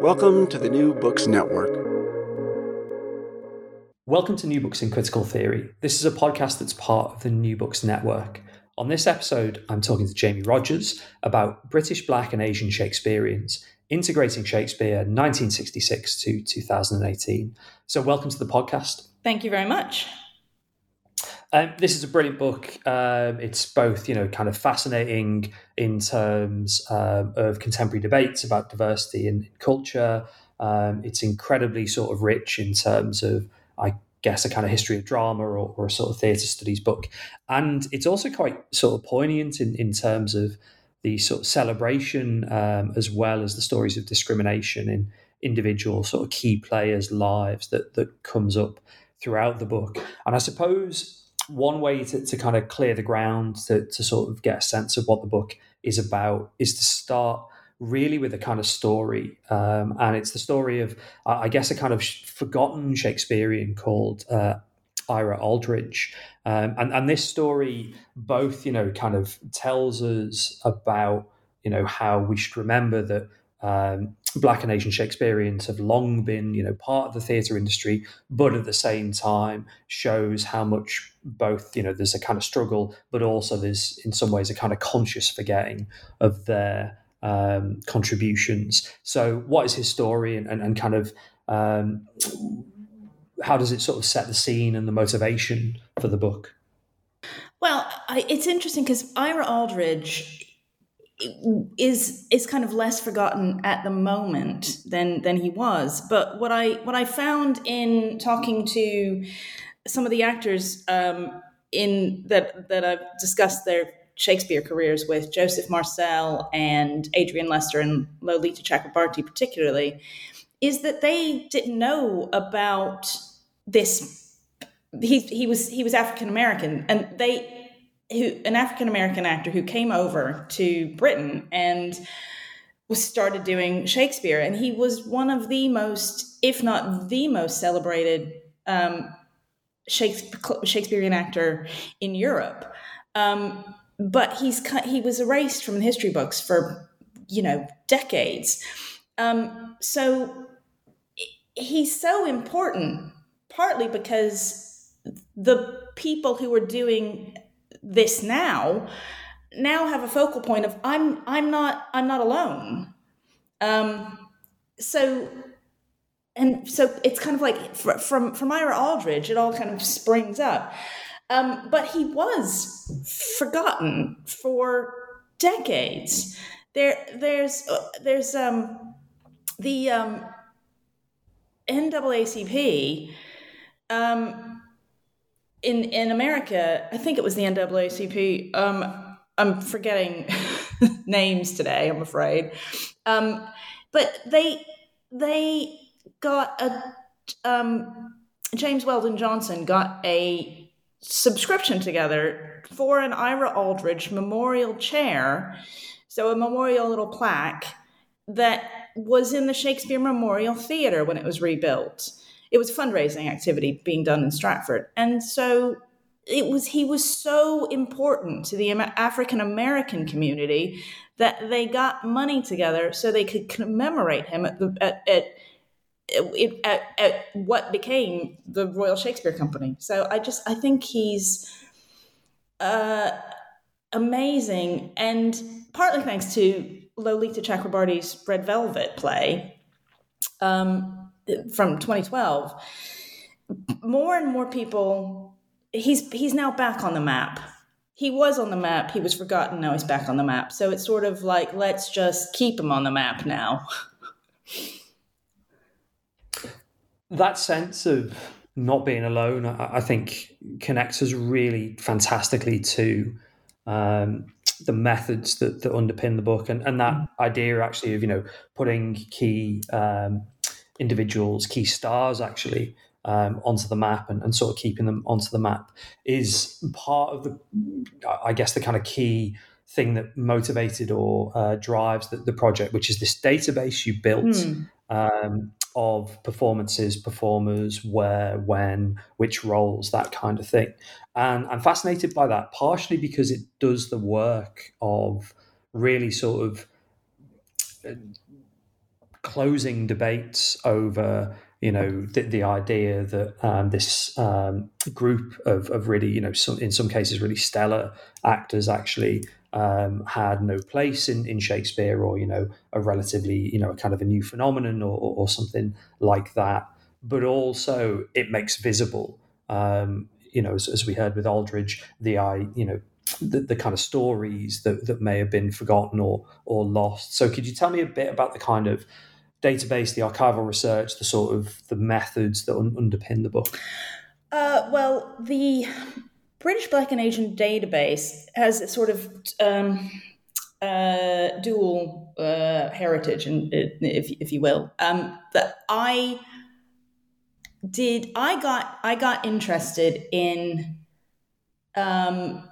Welcome to the New Books Network. Welcome to New Books in Critical Theory. This is a podcast that's part of the New Books Network. On this episode, I'm talking to Jamie Rogers about British Black and Asian Shakespeareans, integrating Shakespeare 1966 to 2018. So, welcome to the podcast. Thank you very much. Um, this is a brilliant book. Um, it's both, you know, kind of fascinating in terms um, of contemporary debates about diversity and culture. Um, it's incredibly sort of rich in terms of, I guess, a kind of history of drama or, or a sort of theatre studies book. And it's also quite sort of poignant in, in terms of the sort of celebration um, as well as the stories of discrimination in individual sort of key players' lives that that comes up throughout the book. And I suppose one way to, to kind of clear the ground to, to sort of get a sense of what the book is about is to start really with a kind of story. Um, and it's the story of, I guess, a kind of forgotten Shakespearean called uh, Ira Aldridge. Um, and, and this story both, you know, kind of tells us about, you know, how we should remember that um, Black and Asian Shakespeareans have long been, you know, part of the theatre industry, but at the same time shows how much both, you know, there's a kind of struggle, but also there's in some ways a kind of conscious forgetting of their um, contributions. So, what is his story, and, and, and kind of um, how does it sort of set the scene and the motivation for the book? Well, I, it's interesting because Ira Aldridge is is kind of less forgotten at the moment than than he was. But what I what I found in talking to some of the actors um, in that that I've discussed their Shakespeare careers with Joseph Marcel and Adrian Lester and Lolita Chakrabarti particularly, is that they didn't know about this. He he was he was African American, and they who an African American actor who came over to Britain and was started doing Shakespeare, and he was one of the most, if not the most celebrated um, Shakespearean actor in Europe. Um, but he's he was erased from the history books for you know decades. Um, so he's so important, partly because the people who were doing this now now have a focal point of i'm i'm not i'm not alone. Um so and so it's kind of like from from ira aldridge it all kind of springs up. Um but he was forgotten for decades. There there's uh, there's um the um NAACP um in in America, I think it was the NAACP. Um, I'm forgetting names today. I'm afraid, um, but they they got a um, James Weldon Johnson got a subscription together for an Ira Aldridge memorial chair, so a memorial little plaque that was in the Shakespeare Memorial Theater when it was rebuilt it was fundraising activity being done in Stratford. And so it was he was so important to the African American community that they got money together so they could commemorate him at the at, at at, at, what became the Royal Shakespeare Company. So I just I think he's uh, amazing, and partly thanks to Lolita Chakrabarti's Red Velvet play um, from 2012. More and more people, he's he's now back on the map. He was on the map. He was forgotten. Now he's back on the map. So it's sort of like let's just keep him on the map now. that sense of not being alone, I, I think, connects us really fantastically to um, the methods that, that underpin the book and, and that mm-hmm. idea actually of you know putting key um, individuals, key stars actually um, onto the map and, and sort of keeping them onto the map is part of the, I guess, the kind of key thing that motivated or uh, drives the, the, project, which is this database you built. Mm. Um, of performances, performers, where, when, which roles, that kind of thing. And I'm fascinated by that, partially because it does the work of really sort of uh, closing debates over you know the, the idea that um, this um, group of, of really you know some, in some cases really stellar actors actually um, had no place in, in Shakespeare or, you know, a relatively, you know, a kind of a new phenomenon or, or, or something like that. But also it makes visible, um, you know, as, as, we heard with Aldridge, the, I, you know, the, the kind of stories that, that may have been forgotten or, or lost. So could you tell me a bit about the kind of database, the archival research, the sort of the methods that un- underpin the book? Uh, well, the British Black and Asian database has a sort of um, uh, dual uh, heritage, and if if you will, um, that I did. I got I got interested in um,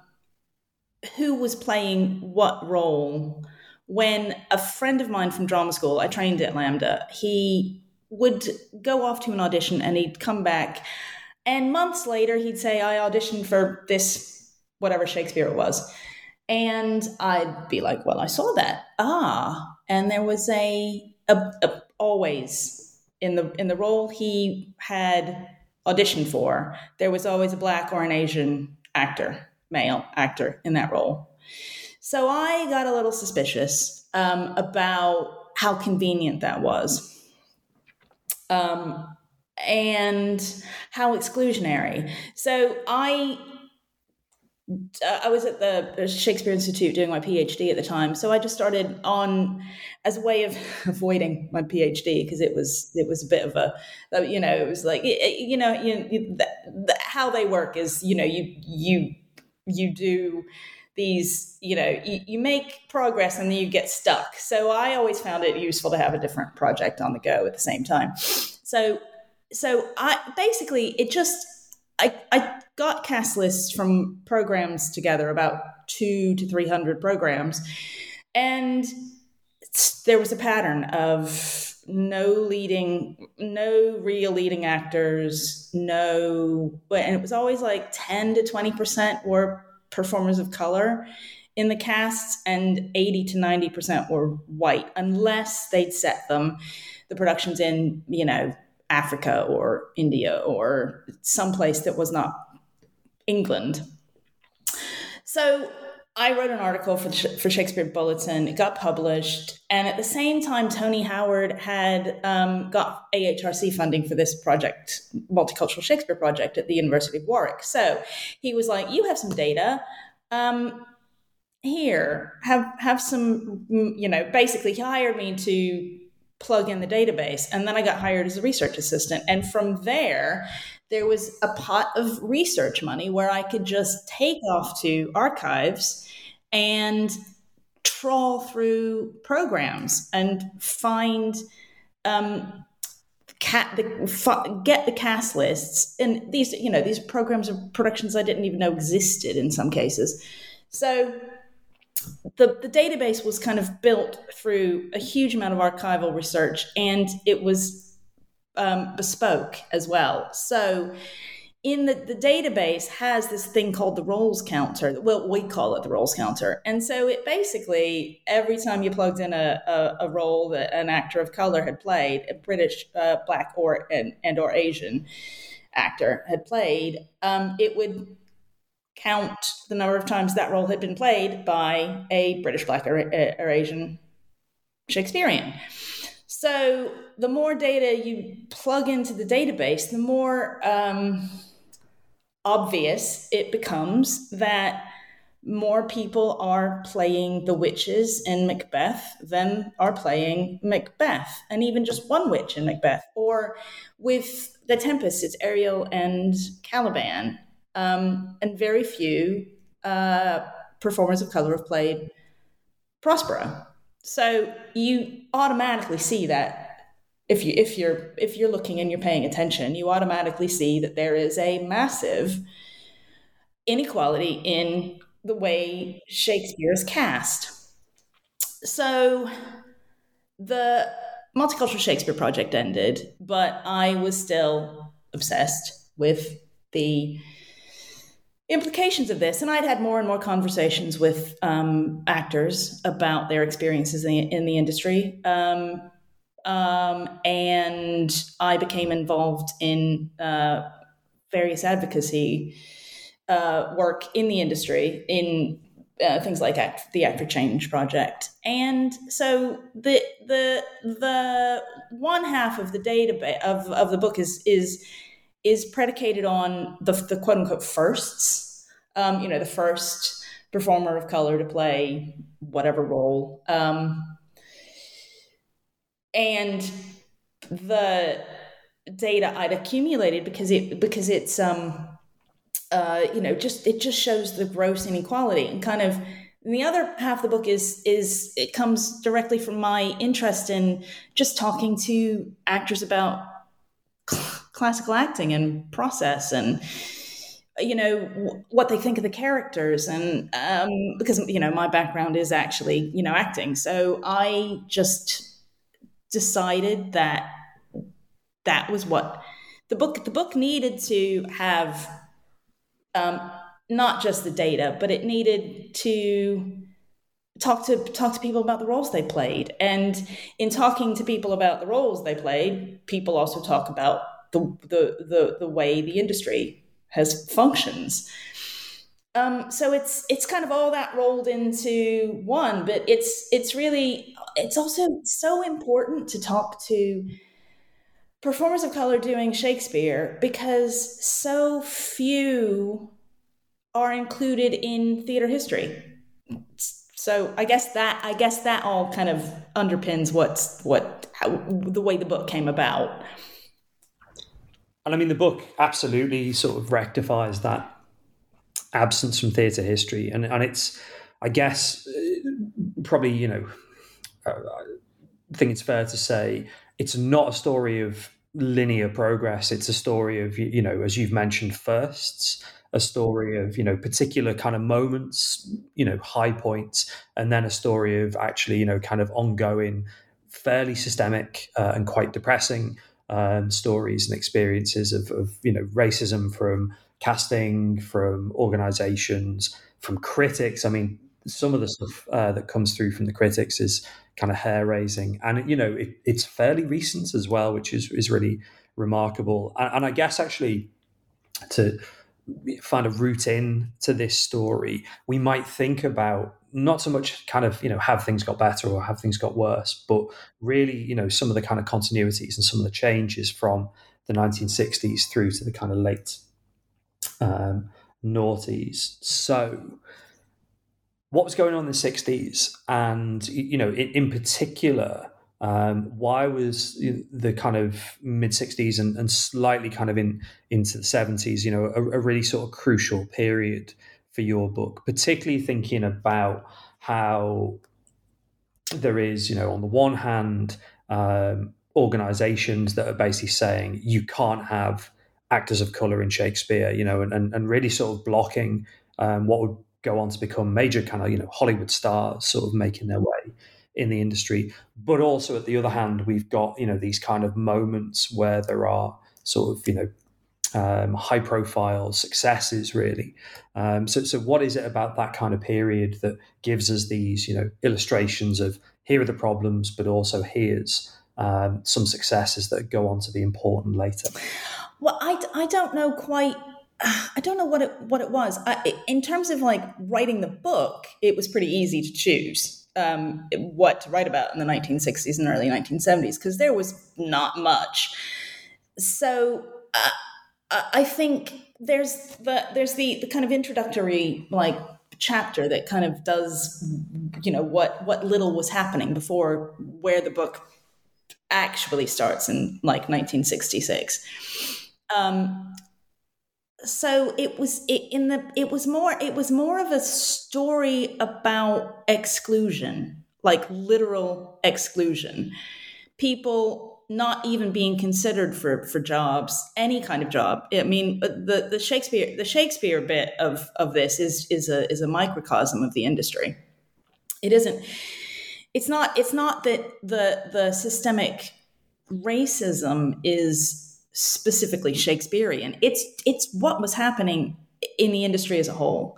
who was playing what role when a friend of mine from drama school. I trained at LAMDA, He would go off to an audition, and he'd come back and months later, he'd say, I auditioned for this, whatever Shakespeare it was. And I'd be like, well, I saw that. Ah. And there was a, a, a always in the in the role he had auditioned for, there was always a black or an Asian actor, male actor in that role. So I got a little suspicious um, about how convenient that was. Um, and how exclusionary. So I uh, I was at the Shakespeare Institute doing my PhD at the time, so I just started on as a way of avoiding my PhD because it was it was a bit of a you know it was like you know you, you the, the, how they work is you know you you you do these you know you, you make progress and then you get stuck. So i always found it useful to have a different project on the go at the same time. So so I basically it just I I got cast lists from programs together about two to three hundred programs, and there was a pattern of no leading, no real leading actors, no, and it was always like ten to twenty percent were performers of color in the casts, and eighty to ninety percent were white, unless they'd set them the productions in you know Africa or India or someplace that was not England. So I wrote an article for, for Shakespeare Bulletin. It got published. And at the same time, Tony Howard had um, got AHRC funding for this project, Multicultural Shakespeare Project at the University of Warwick. So he was like, You have some data. Um, here, have have some, you know, basically he hired me to plug in the database. And then I got hired as a research assistant. And from there, there was a pot of research money where I could just take off to archives and trawl through programs and find um, cat the, get the cast lists and these you know these programs of productions I didn't even know existed in some cases. So the, the database was kind of built through a huge amount of archival research and it was um, bespoke as well. So in the, the database has this thing called the roles counter. Well, we call it the roles counter. And so it basically, every time you plugged in a, a, a role that an actor of color had played, a British, uh, black, or and, and or Asian actor had played, um, it would count the number of times that role had been played by a British, black, or, or Asian Shakespearean. So the more data you plug into the database, the more um, obvious it becomes that more people are playing the witches in Macbeth than are playing Macbeth, and even just one witch in Macbeth. Or with The Tempest, it's Ariel and Caliban, um, and very few uh, performers of color have played Prospero. So you automatically see that if you if you're if you're looking and you're paying attention, you automatically see that there is a massive inequality in the way Shakespeare is cast. So the multicultural Shakespeare project ended, but I was still obsessed with the implications of this. And I'd had more and more conversations with um, actors about their experiences in the, in the industry. Um, um, and I became involved in uh, various advocacy uh, work in the industry in uh, things like Act, the Act for Change project. And so the the the one half of the database of, of the book is is is predicated on the, the quote unquote firsts. Um, you know, the first performer of color to play whatever role. Um, and the data I'd accumulated because it because it's um uh you know just it just shows the gross inequality and kind of and the other half of the book is is it comes directly from my interest in just talking to actors about classical acting and process and you know what they think of the characters and um, because you know my background is actually you know acting. So i just decided that that was what the book the book needed to have um, not just the data but it needed to talk to talk to people about the roles they played. And in talking to people about the roles they played people also talk about the the the, the way the industry has functions um, so it's it's kind of all that rolled into one, but it's it's really it's also so important to talk to performers of color doing Shakespeare because so few are included in theater history. So I guess that I guess that all kind of underpins what's what how, the way the book came about. And I mean, the book absolutely sort of rectifies that absence from theatre history, and and it's I guess probably you know uh, I think it's fair to say it's not a story of linear progress. It's a story of you know as you've mentioned firsts a story of you know particular kind of moments you know high points and then a story of actually you know kind of ongoing fairly systemic uh, and quite depressing um, stories and experiences of, of you know racism from casting, from organizations, from critics. I mean, some of the stuff uh, that comes through from the critics is kind of hair raising, and you know it, it's fairly recent as well, which is is really remarkable. And, and, I guess actually to find a route in to this story, we might think about not so much kind of you know have things got better or have things got worse, but really you know some of the kind of continuities and some of the changes from the 1960s through to the kind of late um, noughties. So, what was going on in the 60s? And, you know, in, in particular, um, why was the kind of mid 60s and, and, slightly kind of in into the 70s, you know, a, a, really sort of crucial period for your book, particularly thinking about how there is, you know, on the one hand, um, organizations that are basically saying you can't have actors of color in Shakespeare, you know, and, and, and really sort of blocking um, what would go on to become major kind of, you know, Hollywood stars sort of making their way in the industry. But also, at the other hand, we've got you know these kind of moments where there are sort of you know um, high profile successes really um, so, so what is it about that kind of period that gives us these you know illustrations of here are the problems but also here's um, some successes that go on to be important later well i, I don't know quite I don't know what it what it was. I, in terms of like writing the book, it was pretty easy to choose um, what to write about in the 1960s and early 1970s because there was not much. So uh, I think there's the there's the the kind of introductory like chapter that kind of does you know what what little was happening before where the book actually starts in like 1966 um so it was it, in the it was more it was more of a story about exclusion like literal exclusion people not even being considered for for jobs, any kind of job. I mean, uh, the the Shakespeare the Shakespeare bit of of this is is a is a microcosm of the industry. It isn't. It's not. It's not that the the systemic racism is specifically Shakespearean. It's it's what was happening in the industry as a whole.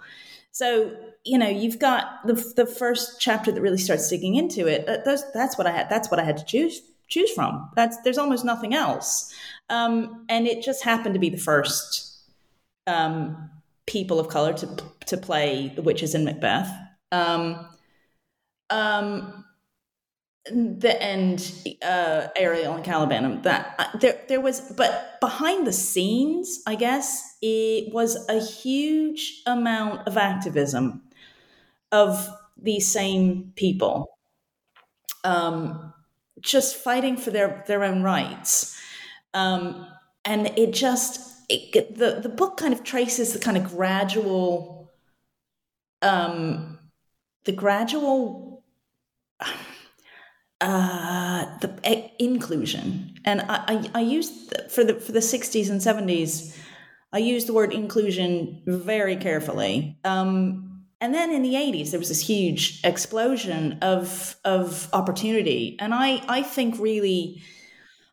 So you know you've got the the first chapter that really starts digging into it. Uh, that's, that's what I had. That's what I had to choose choose from. That's there's almost nothing else, um, and it just happened to be the first um, people of color to to play the witches in Macbeth. Um, um, the end uh, Ariel and Caliban. That uh, there there was, but behind the scenes, I guess it was a huge amount of activism of these same people. Um, just fighting for their their own rights. Um, and it just it, the the book kind of traces the kind of gradual um, the gradual uh, the inclusion. And I, I, I used for the for the 60s and 70s I used the word inclusion very carefully. Um, and then in the 80s there was this huge explosion of of opportunity. And i i think really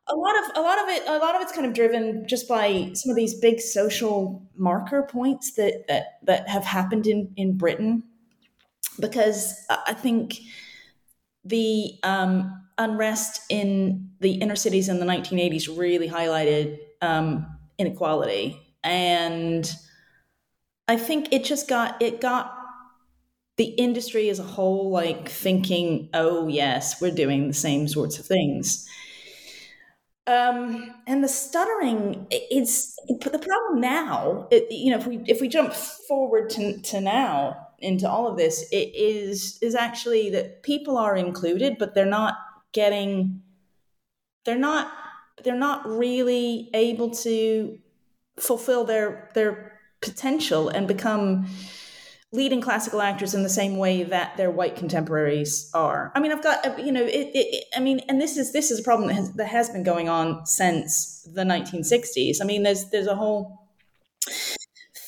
a lot of a lot of it a lot of it's kind of driven just by some of these big social marker points that that that have happened in in britain. Because i think the um, unrest in the inner cities in the 1980s really highlighted um, inequality. And i think it just got it got the industry as a whole like thinking oh yes we're doing the same sorts of things. Um, and the stuttering it's the problem now it, you know if we if we jump forward to, to now into all of this it is is actually that people are included but they're not getting they're not they're not really able to fulfill their their potential and become leading classical actors in the same way that their white contemporaries are. I mean, I've got uh, you know, it, it, I mean, and this is this is a problem that has, that has been going on since the 1960s. I mean, there's there's a whole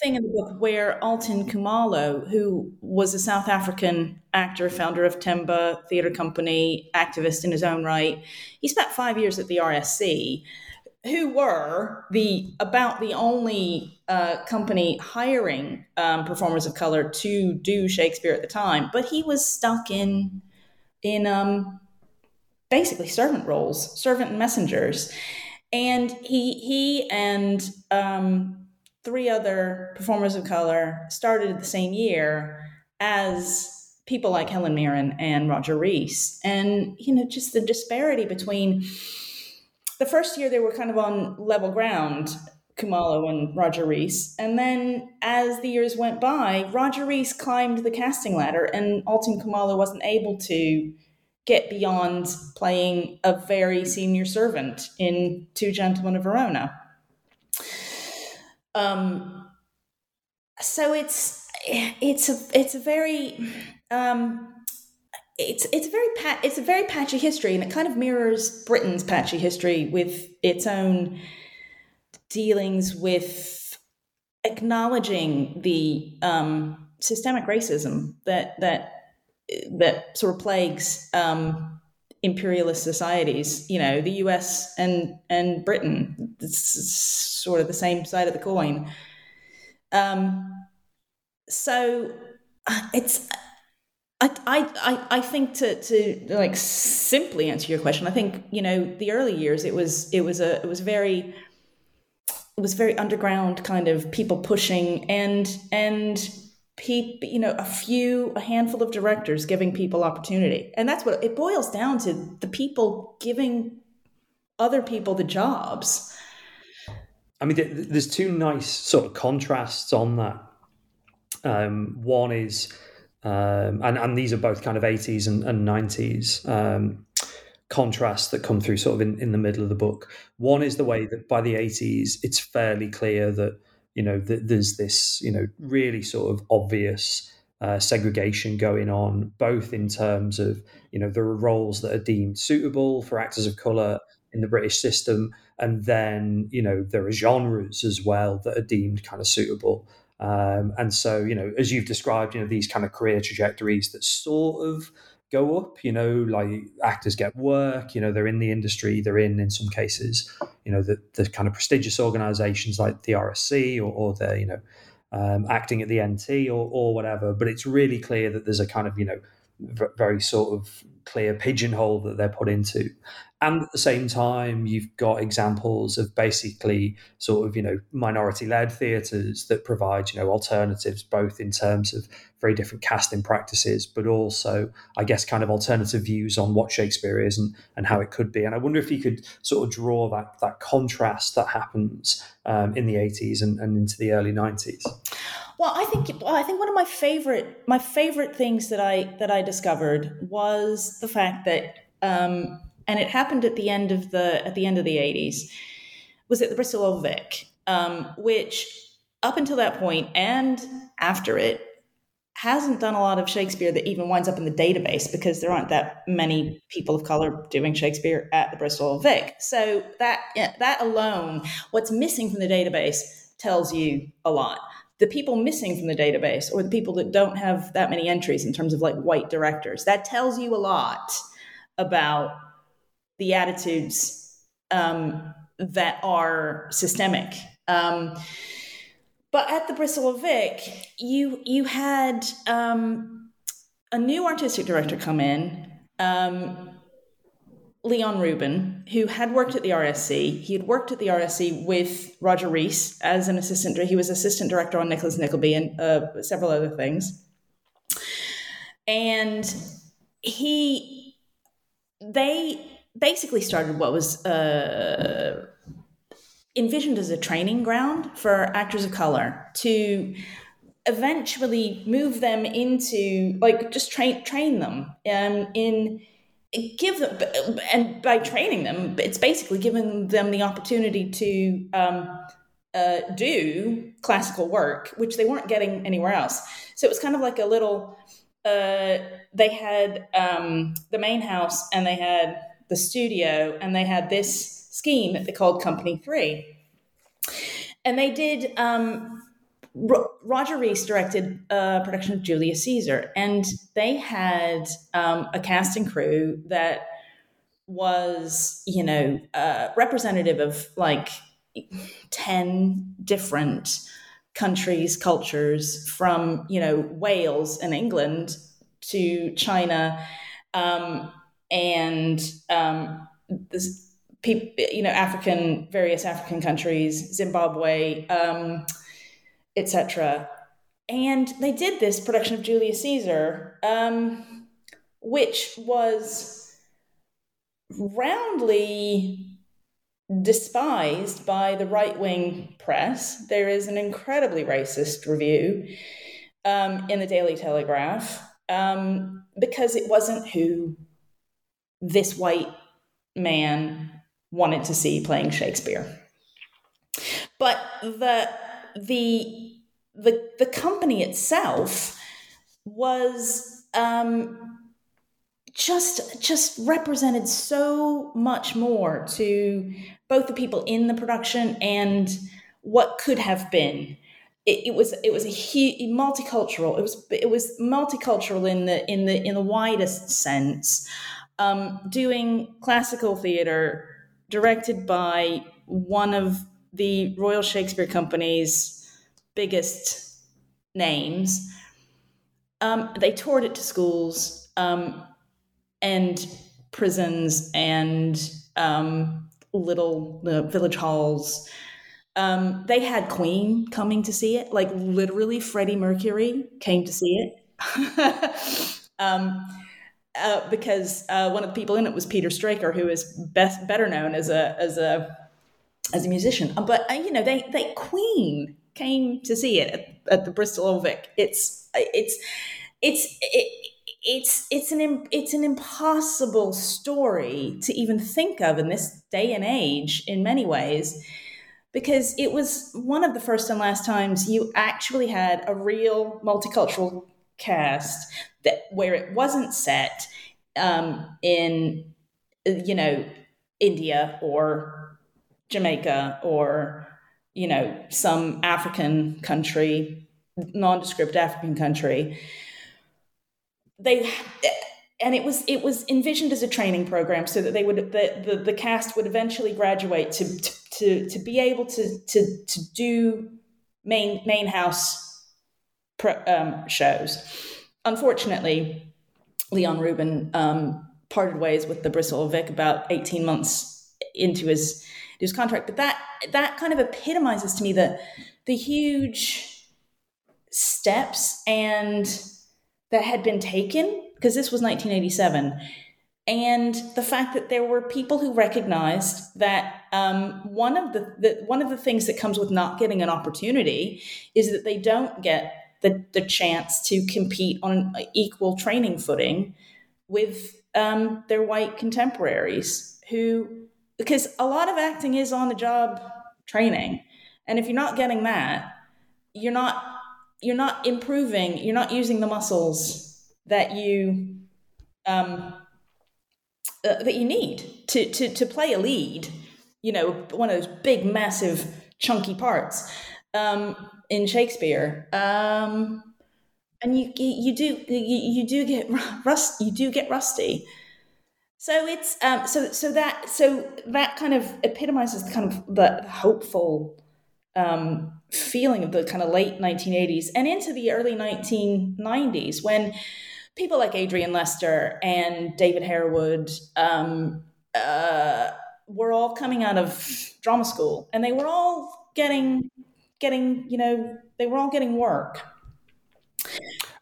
thing in the book where Alton Kumalo, who was a South African actor, founder of Temba Theatre Company, activist in his own right, he spent five years at the RSC who were the about the only uh, company hiring um, performers of color to do Shakespeare at the time, but he was stuck in in um, basically servant roles, servant messengers, and he he and um, three other performers of color started the same year as people like Helen Mirren and Roger Rees. and you know just the disparity between the first year they were kind of on level ground, Kumalo and Roger Rees. And then as the years went by, Roger Rees climbed the casting ladder and Alton Kumalo wasn't able to get beyond playing a very senior servant in Two Gentlemen of Verona. Um, so it's it's a it's a very um, it's it's a very pa- it's a very patchy history, and it kind of mirrors Britain's patchy history with its own dealings with acknowledging the um, systemic racism that that that sort of plagues um, imperialist societies. You know, the U.S. and and Britain. It's sort of the same side of the coin. Um, so uh, it's. I, I, I think to, to like simply answer your question, I think you know the early years it was it was a it was very it was very underground kind of people pushing and and people you know a few a handful of directors giving people opportunity. And that's what it boils down to the people giving other people the jobs. I mean there's two nice sort of contrasts on that. Um, one is um, and and these are both kind of 80s and, and 90s um, contrasts that come through sort of in, in the middle of the book. One is the way that by the 80s, it's fairly clear that, you know, that there's this, you know, really sort of obvious uh, segregation going on, both in terms of, you know, there are roles that are deemed suitable for actors of colour in the British system. And then, you know, there are genres as well that are deemed kind of suitable. Um, and so, you know, as you've described, you know, these kind of career trajectories that sort of go up. You know, like actors get work. You know, they're in the industry. They're in, in some cases, you know, the, the kind of prestigious organisations like the RSC or, or the you know um, acting at the NT or, or whatever. But it's really clear that there's a kind of you know very sort of clear pigeonhole that they're put into. And at the same time, you've got examples of basically sort of, you know, minority led theatres that provide, you know, alternatives, both in terms of very different casting practices, but also, I guess, kind of alternative views on what Shakespeare is and, and how it could be. And I wonder if you could sort of draw that, that contrast that happens um, in the 80s and, and into the early 90s. Well, I think I think one of my favorite my favorite things that I that I discovered was the fact that um, and it happened at the end of the at the end of the 80s was at the Bristol Old Vic, um, which up until that point and after it hasn't done a lot of Shakespeare that even winds up in the database because there aren't that many people of color doing Shakespeare at the Bristol Old Vic. So that that alone, what's missing from the database tells you a lot the people missing from the database or the people that don't have that many entries in terms of like white directors that tells you a lot about the attitudes um, that are systemic um, but at the bristol vic you you had um, a new artistic director come in um, Leon Rubin, who had worked at the RSC. He had worked at the RSC with Roger Rees as an assistant. He was assistant director on Nicholas Nickleby and uh, several other things. And he, they basically started what was uh, envisioned as a training ground for actors of color to eventually move them into like just train train them um, in give them and by training them it's basically giving them the opportunity to um, uh, do classical work which they weren't getting anywhere else. So it was kind of like a little uh, they had um, the main house and they had the studio and they had this scheme that they called company three. And they did um, Roger Rees directed a production of Julius Caesar, and they had um, a cast and crew that was, you know, uh, representative of like 10 different countries, cultures from, you know, Wales and England to China. Um, and um, this, you know, African, various African countries, Zimbabwe. Um, etc. And they did this production of Julius Caesar, um, which was roundly despised by the right wing press. There is an incredibly racist review um, in the Daily Telegraph um, because it wasn't who this white man wanted to see playing Shakespeare. But the the the the company itself was um, just just represented so much more to both the people in the production and what could have been it, it, was it was a huge multicultural. It was it was multicultural in the in the in the widest sense. Um, doing classical theater directed by one of the Royal Shakespeare Company's biggest names. Um, they toured it to schools um, and prisons and um, little uh, village halls. Um, they had Queen coming to see it, like literally Freddie Mercury came to see it. Uh, because uh, one of the people in it was Peter Straker, who is best better known as a as a as a musician. Uh, but uh, you know, they they Queen came to see it at, at the Bristol Old Vic. It's it's it's it, it's it's an it's an impossible story to even think of in this day and age in many ways because it was one of the first and last times you actually had a real multicultural cast that where it wasn't set um, in you know India or Jamaica or you know some African country nondescript African country they and it was it was envisioned as a training program so that they would the the, the cast would eventually graduate to, to to to be able to to to do main main house pro, um, shows. Unfortunately, Leon Rubin um, parted ways with the Bristol Vic about eighteen months into his his contract. But that that kind of epitomizes to me the the huge steps and that had been taken because this was 1987 and the fact that there were people who recognized that um, one of the, the, one of the things that comes with not getting an opportunity is that they don't get the, the chance to compete on equal training footing with um, their white contemporaries who because a lot of acting is on the job training. And if you're not getting that you're not you're not improving you're not using the muscles that you um, uh, that you need to, to to play a lead you know one of those big massive chunky parts. Um, in shakespeare um, and you you do you, do get rust you do get rusty. So it's um, so so that so that kind of epitomizes kind of the hopeful um, feeling of the kind of late 1980s and into the early 1990s when people like Adrian Lester and David Harewood um, uh, were all coming out of drama school and they were all getting getting you know they were all getting work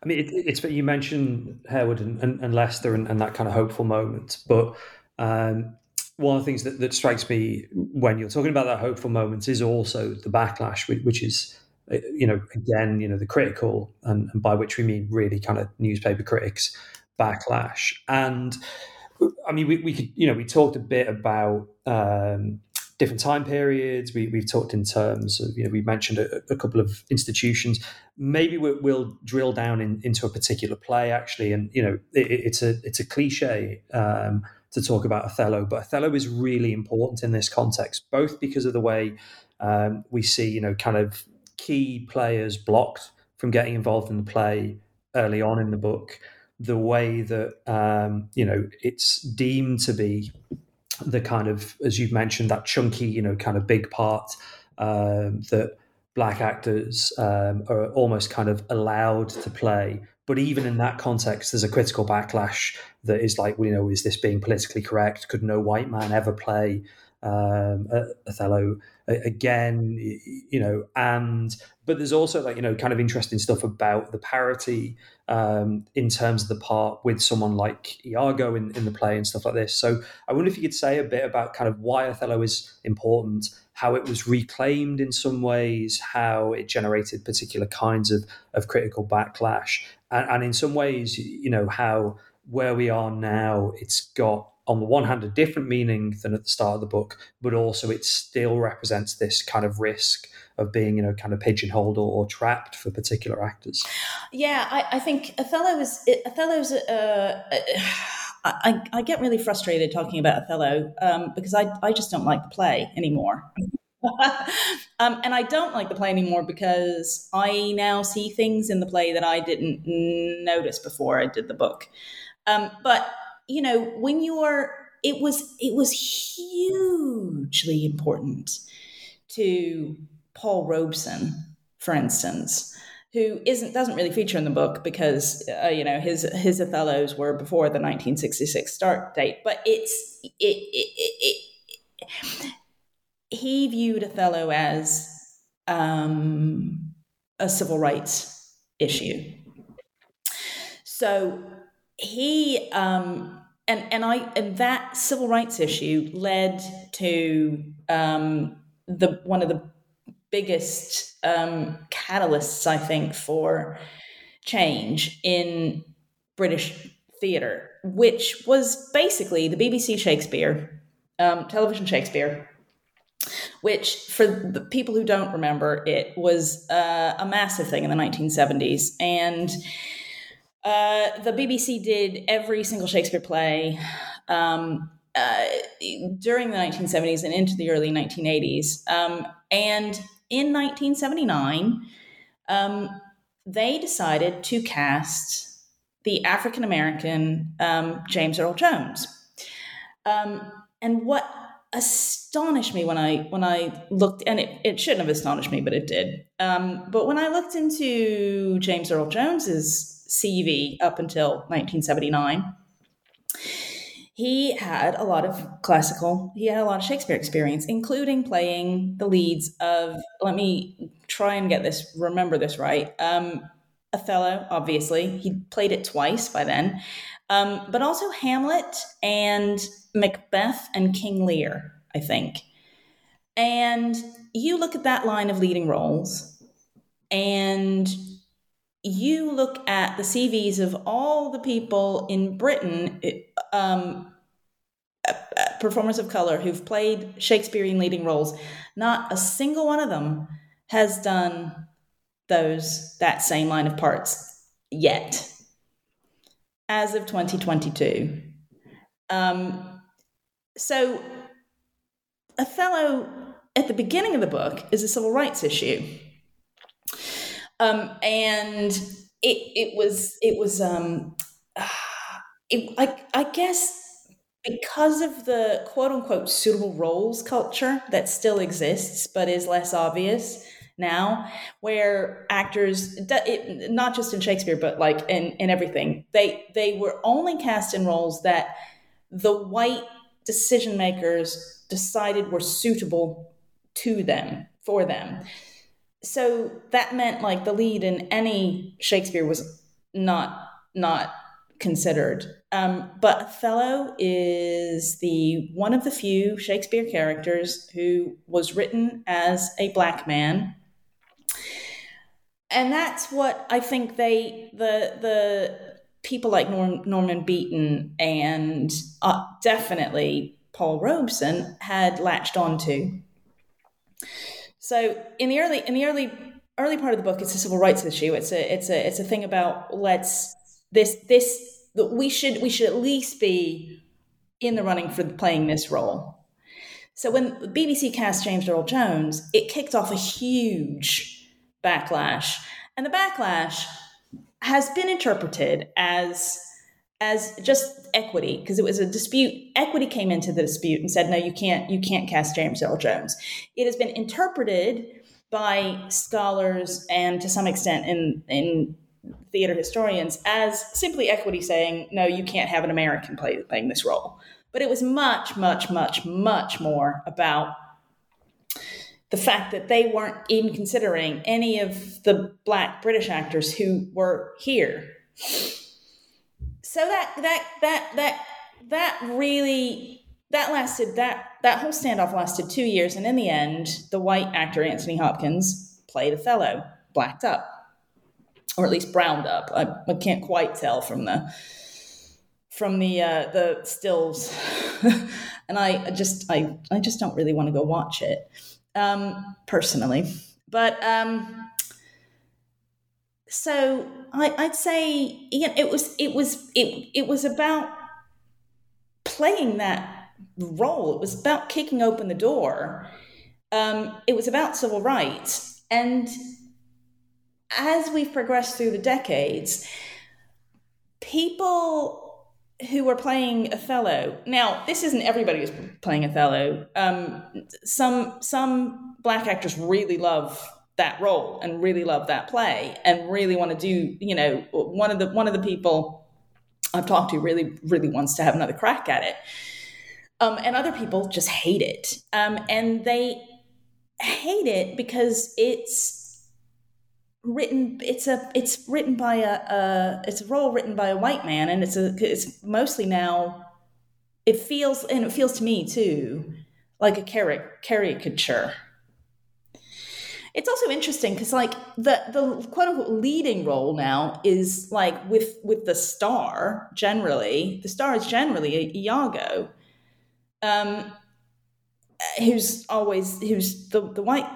I mean, it, it's but you mentioned Harewood and, and, and Lester and, and, that kind of hopeful moment, but um, one of the things that, that strikes me when you're talking about that hopeful moment is also the backlash, which is, uh, you know, again, you know, the critical, and, and by which we mean really kind of newspaper critics backlash. And I mean, we, we could, you know, we talked a bit about um, different time periods. We, we've talked in terms of, you know, we mentioned a, a, couple of institutions. Maybe we'll, we'll drill down in, into a particular play, actually. And, you know, it, it's a it's a cliche. Um, to talk about Othello, but Othello is really important in this context, both because of the way um, we see, you know, kind of key players blocked from getting involved in the play early on in the book, the way that um, you know it's deemed to be the kind of, as you've mentioned, that chunky, you know, kind of big part um, that black actors um, are almost kind of allowed to play but even in that context, there's a critical backlash that is like, you know, is this being politically correct? Could no white man ever play um, Othello again? You know, and but there's also like you know, kind of interesting stuff about the parity um, in terms of the part with someone like Iago in, in the play and stuff like this. So I wonder if you could say a bit about kind of why Othello is important, how it was reclaimed in some ways, how it generated particular kinds of, of critical backlash, and, and in some ways, you know, how where we are now, it's got on the one hand a different meaning than at the start of the book, but also it still represents this kind of risk of being, you know, kind of pigeonholed or, or trapped for particular actors. Yeah, I, I think Othello is Othello's. Uh, I, I get really frustrated talking about Othello um, because I, I just don't like the play anymore. um, and I don't like the play anymore because I now see things in the play that I didn't notice before I did the book. Um, but you know, when you are, it was it was hugely important to Paul Robeson, for instance, who isn't doesn't really feature in the book because uh, you know his his Othello's were before the 1966 start date, but it's it, it, it, it he viewed Othello as um, a civil rights issue. So he um, and and I and that civil rights issue led to um, the one of the biggest um, catalysts, I think, for change in British theatre, which was basically the BBC Shakespeare, um, television Shakespeare, which, for the people who don't remember, it was uh, a massive thing in the 1970s. And uh, the BBC did every single Shakespeare play um, uh, during the 1970s and into the early 1980s. Um, and in 1979, um, they decided to cast the African American um, James Earl Jones. Um, and what astonished me when I when I looked, and it, it shouldn't have astonished me, but it did. Um, but when I looked into James Earl Jones's CV up until 1979, he had a lot of classical, he had a lot of Shakespeare experience, including playing the leads of. Let me try and get this, remember this right. Um, Othello, obviously, he played it twice by then, um, but also Hamlet and Macbeth and King Lear, I think. And you look at that line of leading roles, and you look at the CVs of all the people in Britain, um, performers of color who've played Shakespearean leading roles, not a single one of them has done those that same line of parts yet. As of 2022 um, so othello at the beginning of the book is a civil rights issue um, and it it was it was um, it, I, I guess because of the quote unquote suitable roles culture that still exists but is less obvious now where actors it, not just in shakespeare but like in, in everything they they were only cast in roles that the white decision makers decided were suitable to them for them so that meant like the lead in any shakespeare was not not considered um, but othello is the one of the few shakespeare characters who was written as a black man and that's what I think they the the people like Norm, Norman Beaton and uh, definitely Paul Robeson had latched onto. So in the early in the early early part of the book, it's a civil rights issue. It's a it's a it's a thing about let's this this that we should we should at least be in the running for playing this role. So when BBC cast James Earl Jones, it kicked off a huge backlash. And the backlash has been interpreted as as just equity because it was a dispute. Equity came into the dispute and said no you can't you can't cast james earl jones. It has been interpreted by scholars and to some extent in in theater historians as simply equity saying no you can't have an american play, playing this role. But it was much much much much more about the fact that they weren't even considering any of the black British actors who were here. So that that that that that really that lasted that that whole standoff lasted two years, and in the end, the white actor Anthony Hopkins played Othello, blacked up, or at least browned up. I, I can't quite tell from the from the uh, the stills, and I just I I just don't really want to go watch it um, personally. But um, so I, would say yeah, it was it was it it was about playing that role. It was about kicking open the door Um, it was about civil rights. And as we've progressed through the decades, people who were playing Othello. Now, this isn't everybody who's playing Othello. Um, some some black actors really love that role and really love that play and really want to do. You know, one of the one of the people I've talked to really really wants to have another crack at it. Um, and other people just hate it. Um, and they hate it because it's written it's a it's written by a, a it's a role written by a white man and it's a it's mostly now it feels and it feels to me too like a caricature it's also interesting because like the the quote unquote leading role now is like with with the star generally the star is generally Iago um who's always who's the the white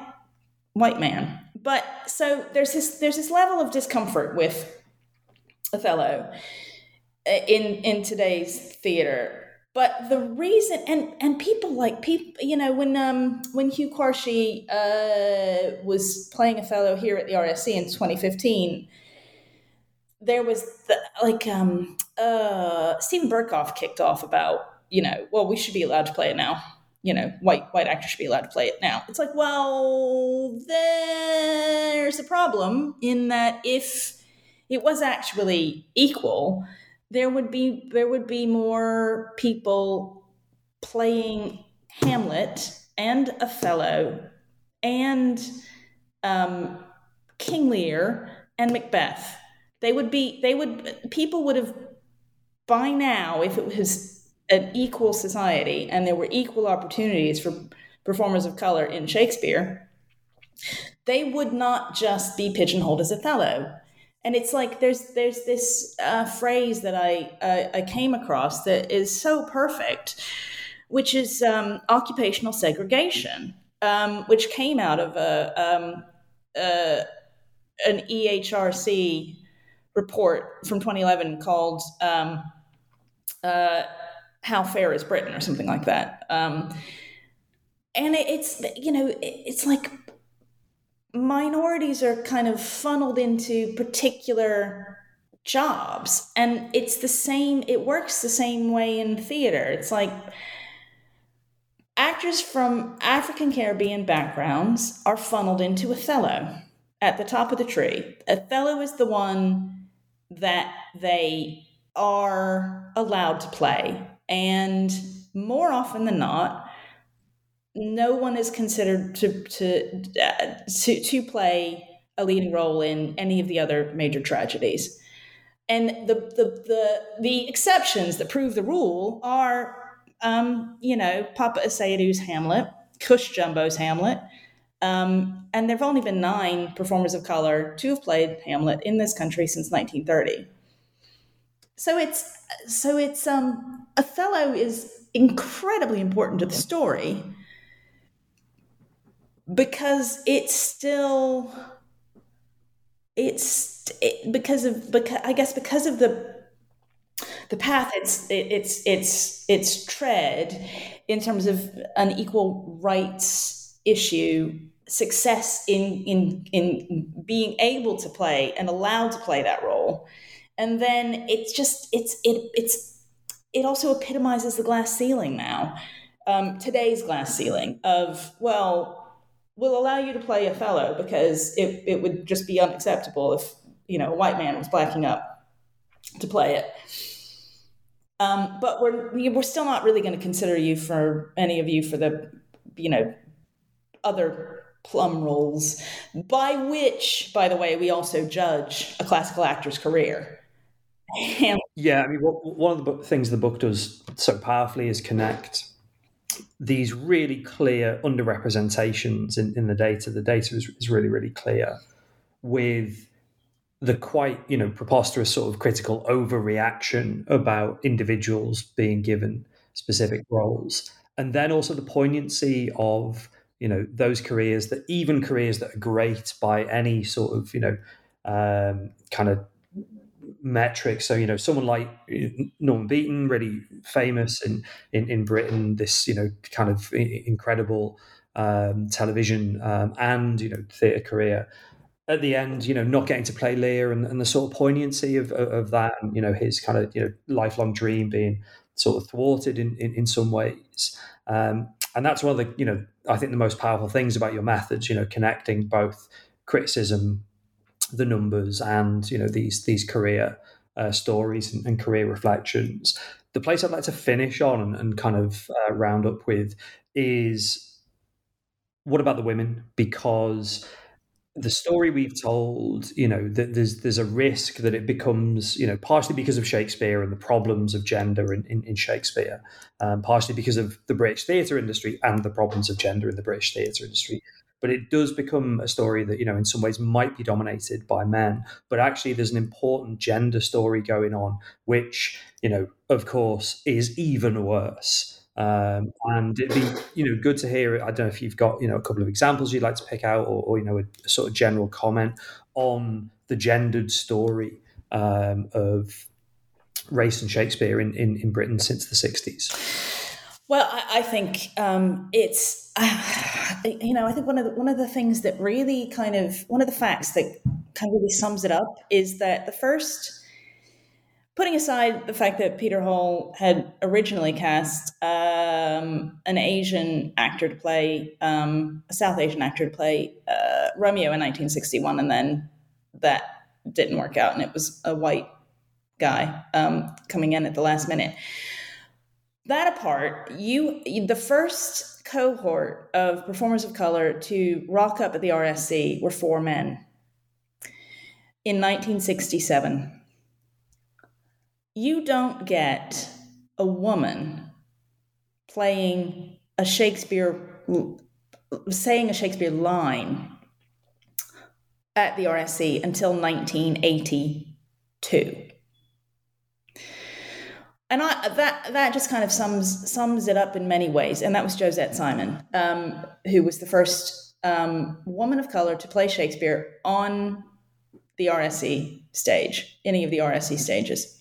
white man. But so there's this there's this level of discomfort with Othello uh, in in today's theater. But the reason and and people like people you know when um when Hugh Quarshie uh, was playing Othello here at the RSC in 2015 there was the, like um uh Steven Berkoff kicked off about you know well we should be allowed to play it now you know, white white actors should be allowed to play it now. It's like, well, there's a problem in that if it was actually equal, there would be there would be more people playing Hamlet and Othello and um, King Lear and Macbeth. They would be they would people would have by now if it was an equal society and there were equal opportunities for performers of color in Shakespeare, they would not just be pigeonholed as Othello. And it's like there's there's this uh, phrase that I uh, I came across that is so perfect, which is um, occupational segregation, um, which came out of a um, uh, an EHRC report from 2011 called um, uh, how fair is Britain or something like that. Um, and it, it's you know it, it's like minorities are kind of funneled into particular jobs and it's the same it works the same way in theater. It's like actors from african caribbean backgrounds are funneled into othello at the top of the tree. Othello is the one that they are allowed to play and more often than not, no one is considered to to to, to play a leading role in any of the other major tragedies. And the the the, the exceptions that prove the rule are, um, you know, Papa Essiedu's Hamlet, Cush Jumbo's Hamlet, um, and there have only been nine performers of color to have played Hamlet in this country since 1930. So it's so it's um Othello is incredibly important to the story because it's still it's it, because of because I guess because of the the path it's it, it's it's it's tread in terms of an equal rights issue success in in in being able to play and allowed to play that role. And then it's just it's it it's it also epitomizes the glass ceiling now um, today's glass ceiling of well we'll allow you to play Othello because it, it would just be unacceptable if you know a white man was blacking up to play it. Um, but we're we're still not really going to consider you for any of you for the you know other plum roles by which by the way we also judge a classical actor's career. Yeah, I mean, one of the things the book does so powerfully is connect these really clear underrepresentations in, in the data. The data is, is really, really clear with the quite, you know, preposterous sort of critical overreaction about individuals being given specific roles. And then also the poignancy of, you know, those careers that even careers that are great by any sort of, you know, um, kind of metrics. So you know, someone like Norman Beaton, really famous in in, in Britain, this you know kind of incredible um, television um, and you know theatre career. At the end, you know, not getting to play Lear and, and the sort of poignancy of, of, of that, and you know, his kind of you know lifelong dream being sort of thwarted in in, in some ways. Um, and that's one of the you know I think the most powerful things about your methods. You know, connecting both criticism, the numbers, and you know these these career uh, stories and, and, career reflections. The place I'd like to finish on and, and kind of uh, round up with is what about the women? Because the story we've told, you know, that there's there's a risk that it becomes, you know, partially because of Shakespeare and the problems of gender in, in, in Shakespeare, um, partially because of the British theatre industry and the problems of gender in the British theatre industry. But it does become a story that, you know, in some ways might be dominated by men. But actually, there's an important gender story going on, which, you know, of course, is even worse um, and it'd be you know good to hear. I don't know if you've got you know a couple of examples you'd like to pick out, or, or you know a, a, sort of general comment on the gendered story um, of race and Shakespeare in, in, in Britain since the sixties. Well, I, I think um, it's uh, you know I think one of the, one of the things that really kind of one of the facts that kind of really sums it up is that the first putting aside the fact that Peter Hall had originally cast um, an Asian actor to play, um, a South Asian actor to play uh, Romeo in 1961, and then that didn't work out, and it was a white guy um, coming in at the last minute. That apart, you the first cohort of performers of color to rock up at the RSC were four men in 1967 you don't get a woman playing a Shakespeare, saying a Shakespeare line at the RSC until 1982. And I, that that just kind of sums sums it up in many ways. And that was Josette Simon, um, who was the first um, woman of color to play Shakespeare on the RSC stage, any of the RSC stages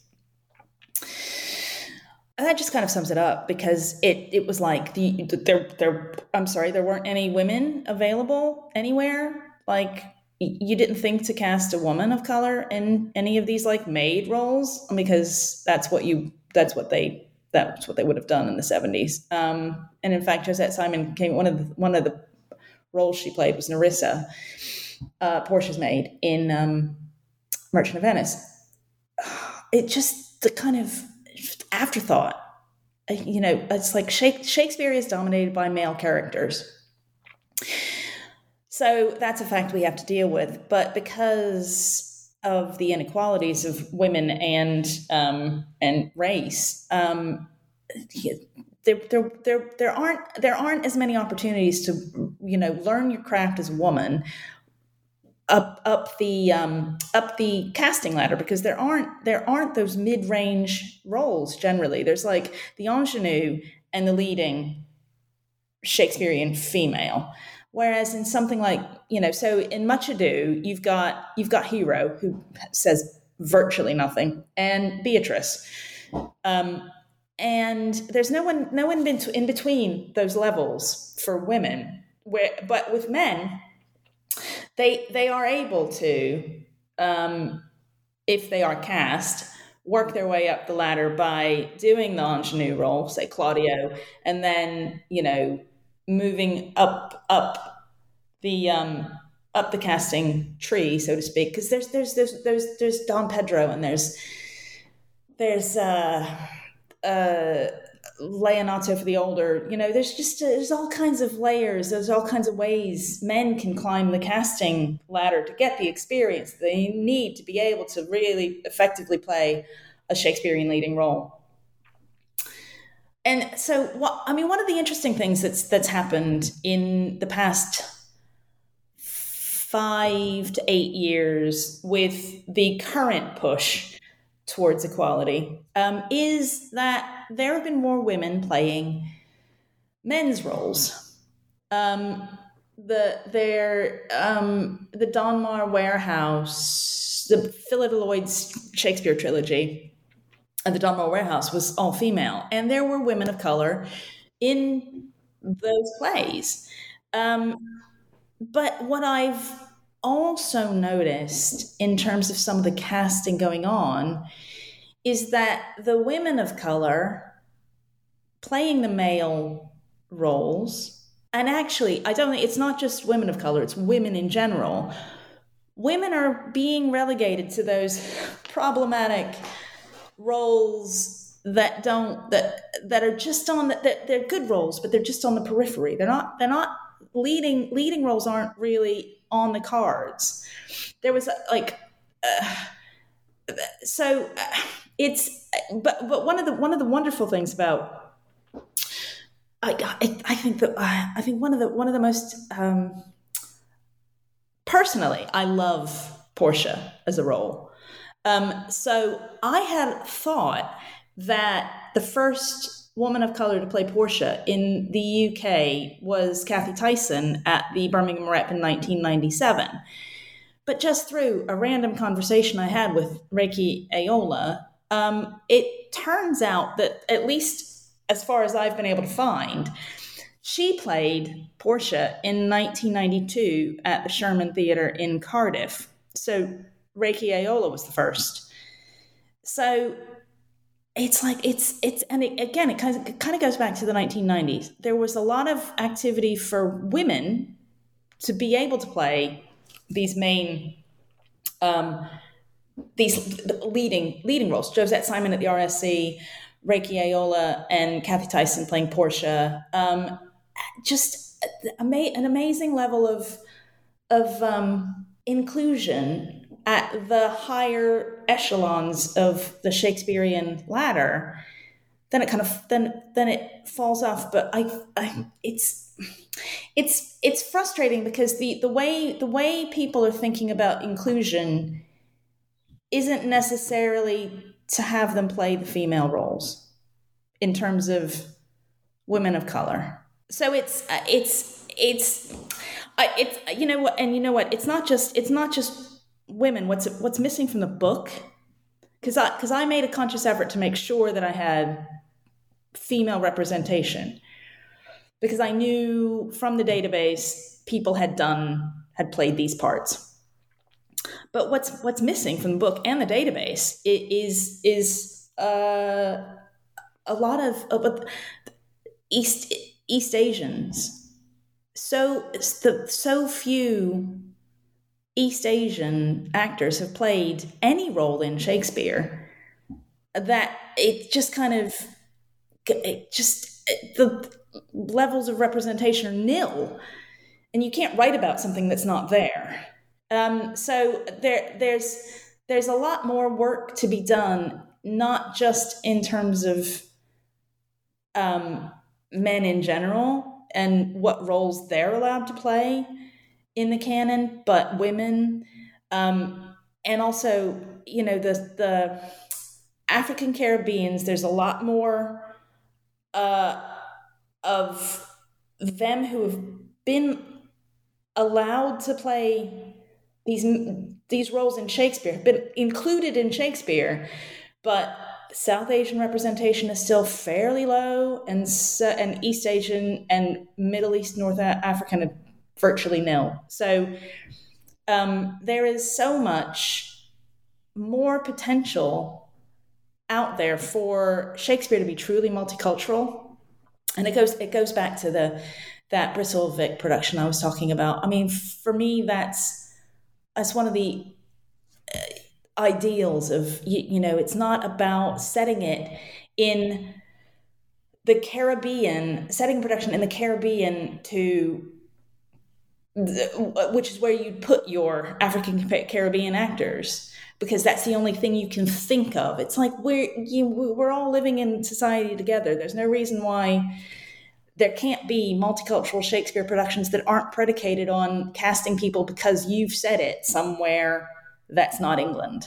And that just kind of sums it up because it it was like the there there I'm sorry there weren't any women available anywhere like you didn't think to cast a woman of color in any of these like maid roles because that's what you that's what they that's what they would have done in the 70s um, and in fact Josette Simon came one of the one of the roles she played was Nerissa uh, Portia's maid in um, Merchant of Venice it just the kind of afterthought. Uh, you know, it's like Shakespeare is dominated by male characters. So that's a fact we have to deal with. But because of the inequalities of women and um, and race, um, there, there, there, there aren't there aren't as many opportunities to you know learn your craft as a woman up up the um, up the casting ladder because there aren't there aren't those mid range roles generally. There's like the ingenue and the leading Shakespearean female. Whereas in something like you know, so in Much Ado, you've got you've got Hero who says virtually nothing, and Beatrice, um, and there's no one no one in between those levels for women. Where but with men, they they are able to, um, if they are cast, work their way up the ladder by doing the ingenue role, say Claudio, and then you know moving up up the um, up the casting tree, so to speak. Because there's there's there's there's there's Don Pedro and there's there's uh, uh, Leonato for the older, you know, there's just there's all kinds of layers. There's all kinds of ways men can climb the casting ladder to get the experience they need to be able to really effectively play a Shakespearean leading role. And so, what I mean, one of the interesting things that's that's happened in the past five to eight years with the current push towards equality um, is that there have been more women playing men's roles. Um, the their um, the Donmar Warehouse, the Phyllida Lloyd's Shakespeare trilogy, and the Donmar Warehouse was all female, and there were women of color in those plays. Um, but what I've also noticed in terms of some of the casting going on is that the women of color playing the male roles, and actually, I don't think it's not just women of color, it's women in general. Women are being relegated to those problematic roles that don't that that are just on the, that they're good roles but they're just on the periphery they're not they're not leading leading roles aren't really on the cards there was like uh, so uh, it's but but one of the one of the wonderful things about I I, think that I think one of the one of the most um, personally I love Portia as a role. Um, so I had thought that the first woman of color to play Portia in the UK was Kathy Tyson at the Birmingham Rep in 1997. But just through a random conversation I had with Rakie Ayola, um, it turns out that at least as far as I've been able to find, she played Portia in 1992 at the Sherman Theatre in Cardiff. So Rakie Ayola was the first. So it's like it's it's and it, again it kind of it kind of goes back to the 1990s. There was a lot of activity for women to be able to play these main um, these leading leading roles. Josette Simon at the RSC, Rakie Ayola, and Kathy Tyson playing Portia. Um, just an amazing level of of um, inclusion at the higher echelons of the Shakespearean ladder, then it kind of then then it falls off. But I, I it's it's it's frustrating because the the way the way people are thinking about inclusion isn't necessarily to have them play the female roles in terms of women of color. So it's uh, it's it's it's you know what and you know what it's not just it's not just women what's what's missing from the book because I because I made a conscious effort to make sure that I had female representation because I knew from the database people had done had played these parts. But what's what's missing from the book and the database is is uh, a lot of uh, East East Asians. So the so few East Asian actors have played any role in Shakespeare that it just kind of it just the levels of representation are nil and you can't write about something that's not there. Um, so there there's there's a lot more work to be done not just in terms of um, men in general and what roles they're allowed to play in the canon, but women, um, and also you know the the African Caribbeans. There's a lot more uh, of them who have been allowed to play these these roles in Shakespeare, been included in Shakespeare, but South Asian representation is still fairly low, and and East Asian and Middle East, North African virtually nil. So um, there is so much more potential out there for Shakespeare to be truly multicultural, and it goes it goes back to the that Bristol Vic production I was talking about. I mean, for me, that's that's one of the uh, ideals of you, you know. It's not about setting it in the Caribbean, setting production in the Caribbean to Uh, which is where you'd put your African Caribbean actors because that's the only thing you can think of. It's like we're you, we're all living in society together. There's no reason why there can't be multicultural Shakespeare productions that aren't predicated on casting people because you've said it somewhere that's not England.